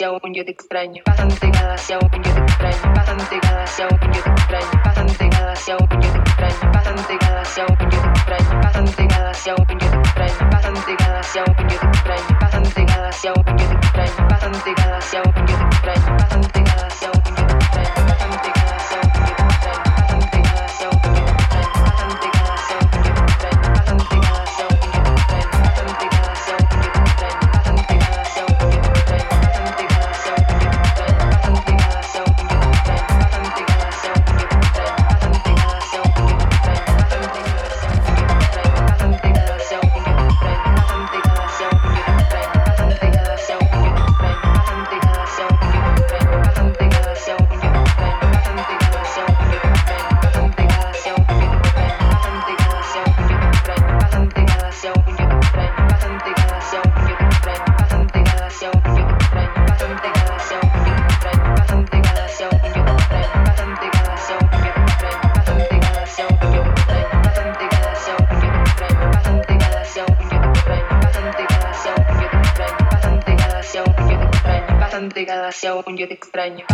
ya un yo te aún yo te extraño.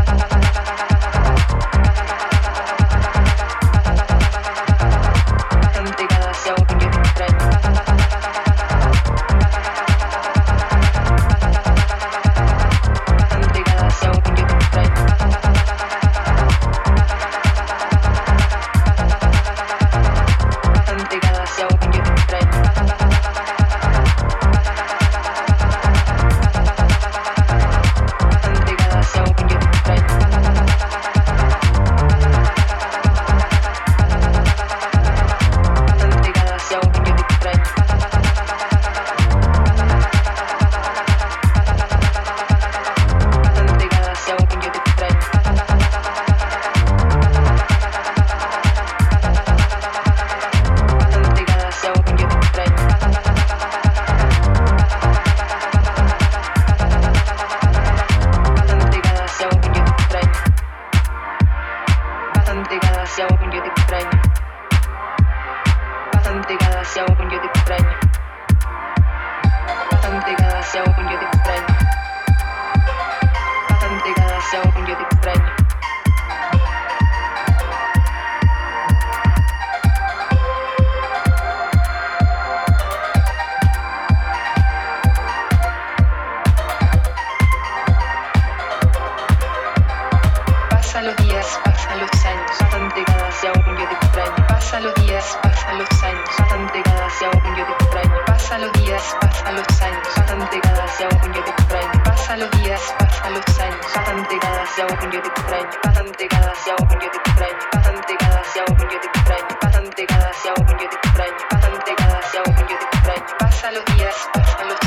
días, pasan los años, pasan décadas, ya aún yo te extraño. Pasan los días, pasan los años, pasan décadas, ya aún yo te extraño. Pasan décadas, ya aún yo te extraño. Pasan décadas, ya aún yo te extraño. Pasan décadas, ya aún yo te extraño. Pasan décadas, ya aún yo te extraño. Pasan los días, pasan los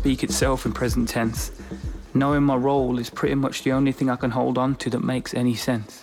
speak itself in present tense. Knowing my role is pretty much the only thing I can hold on to that makes any sense.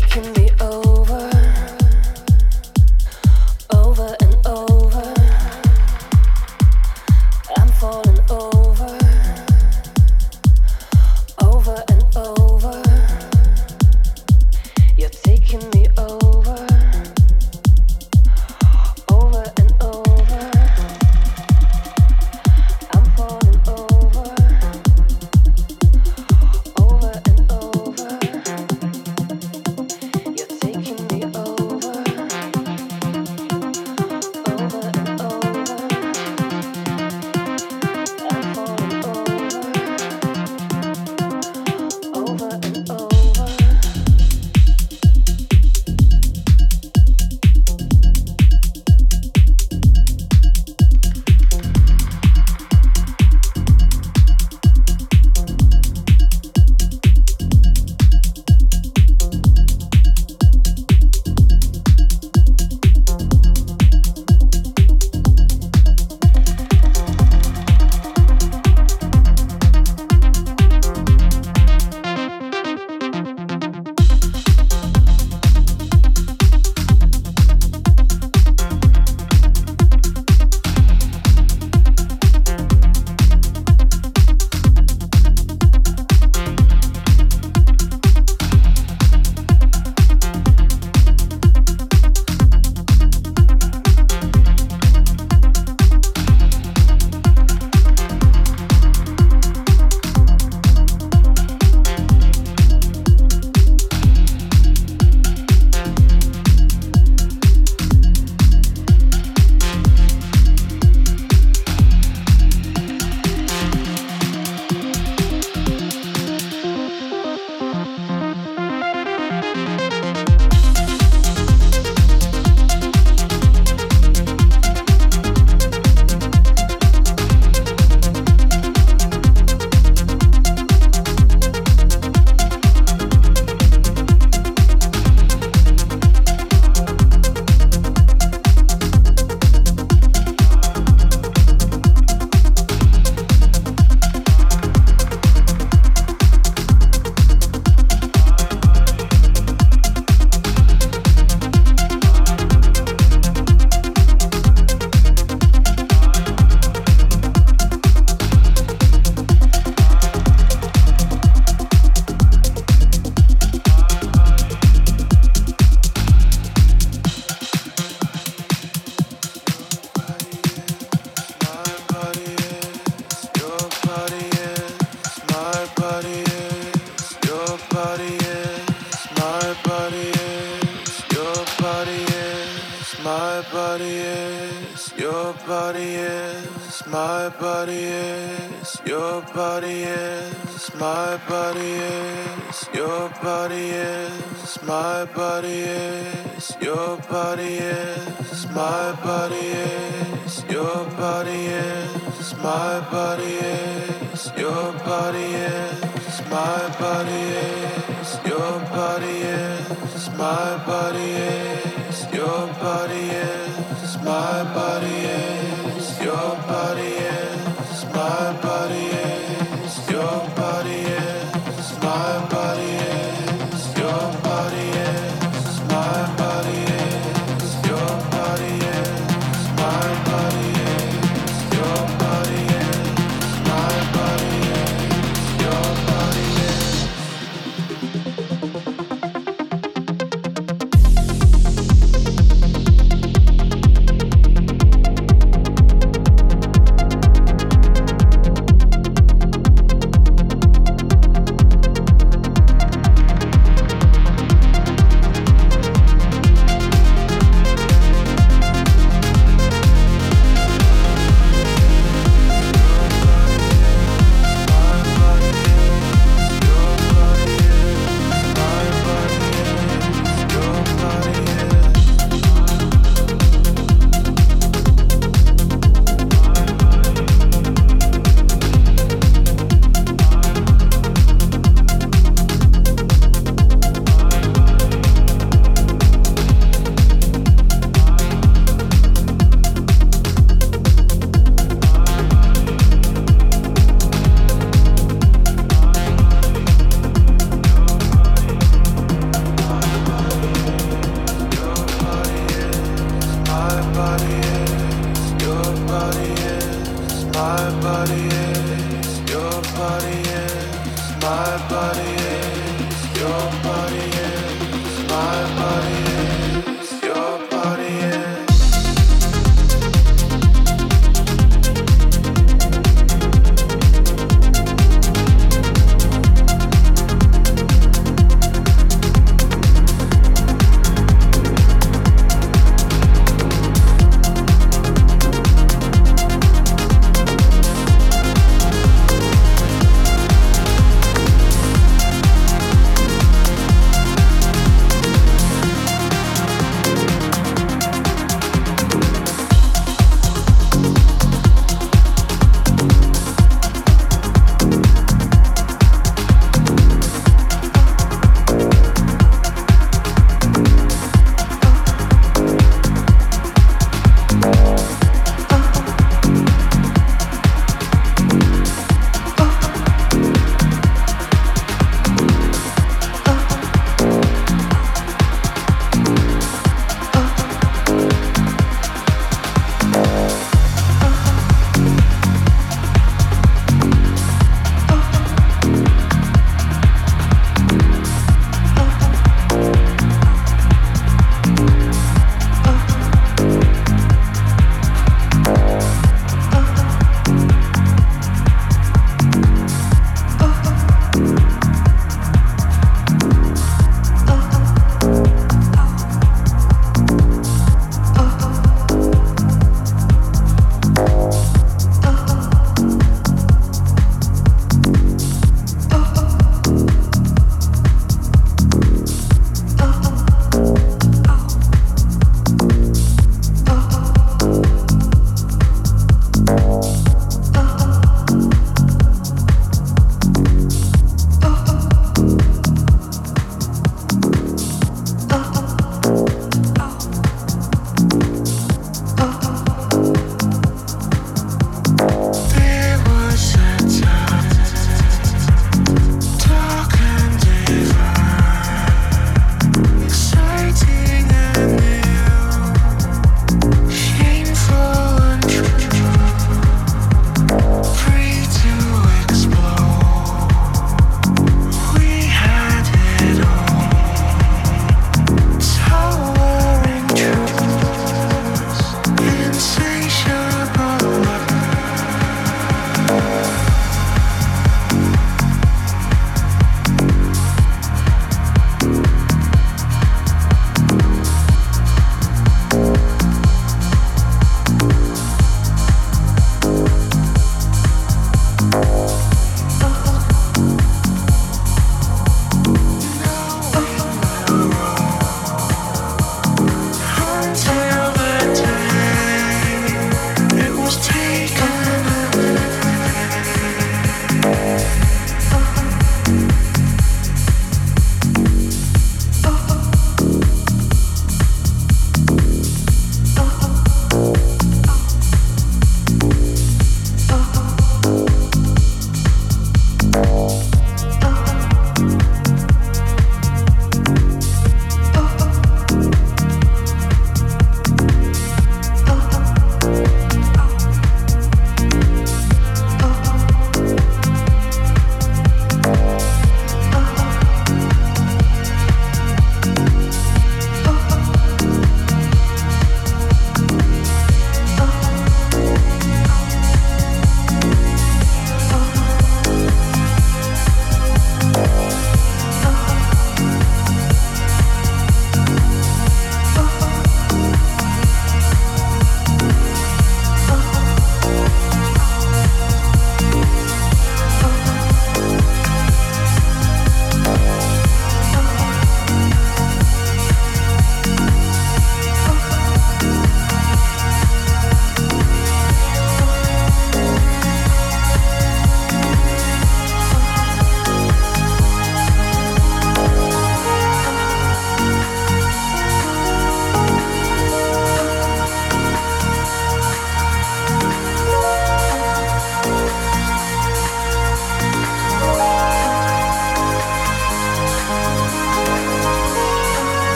taking me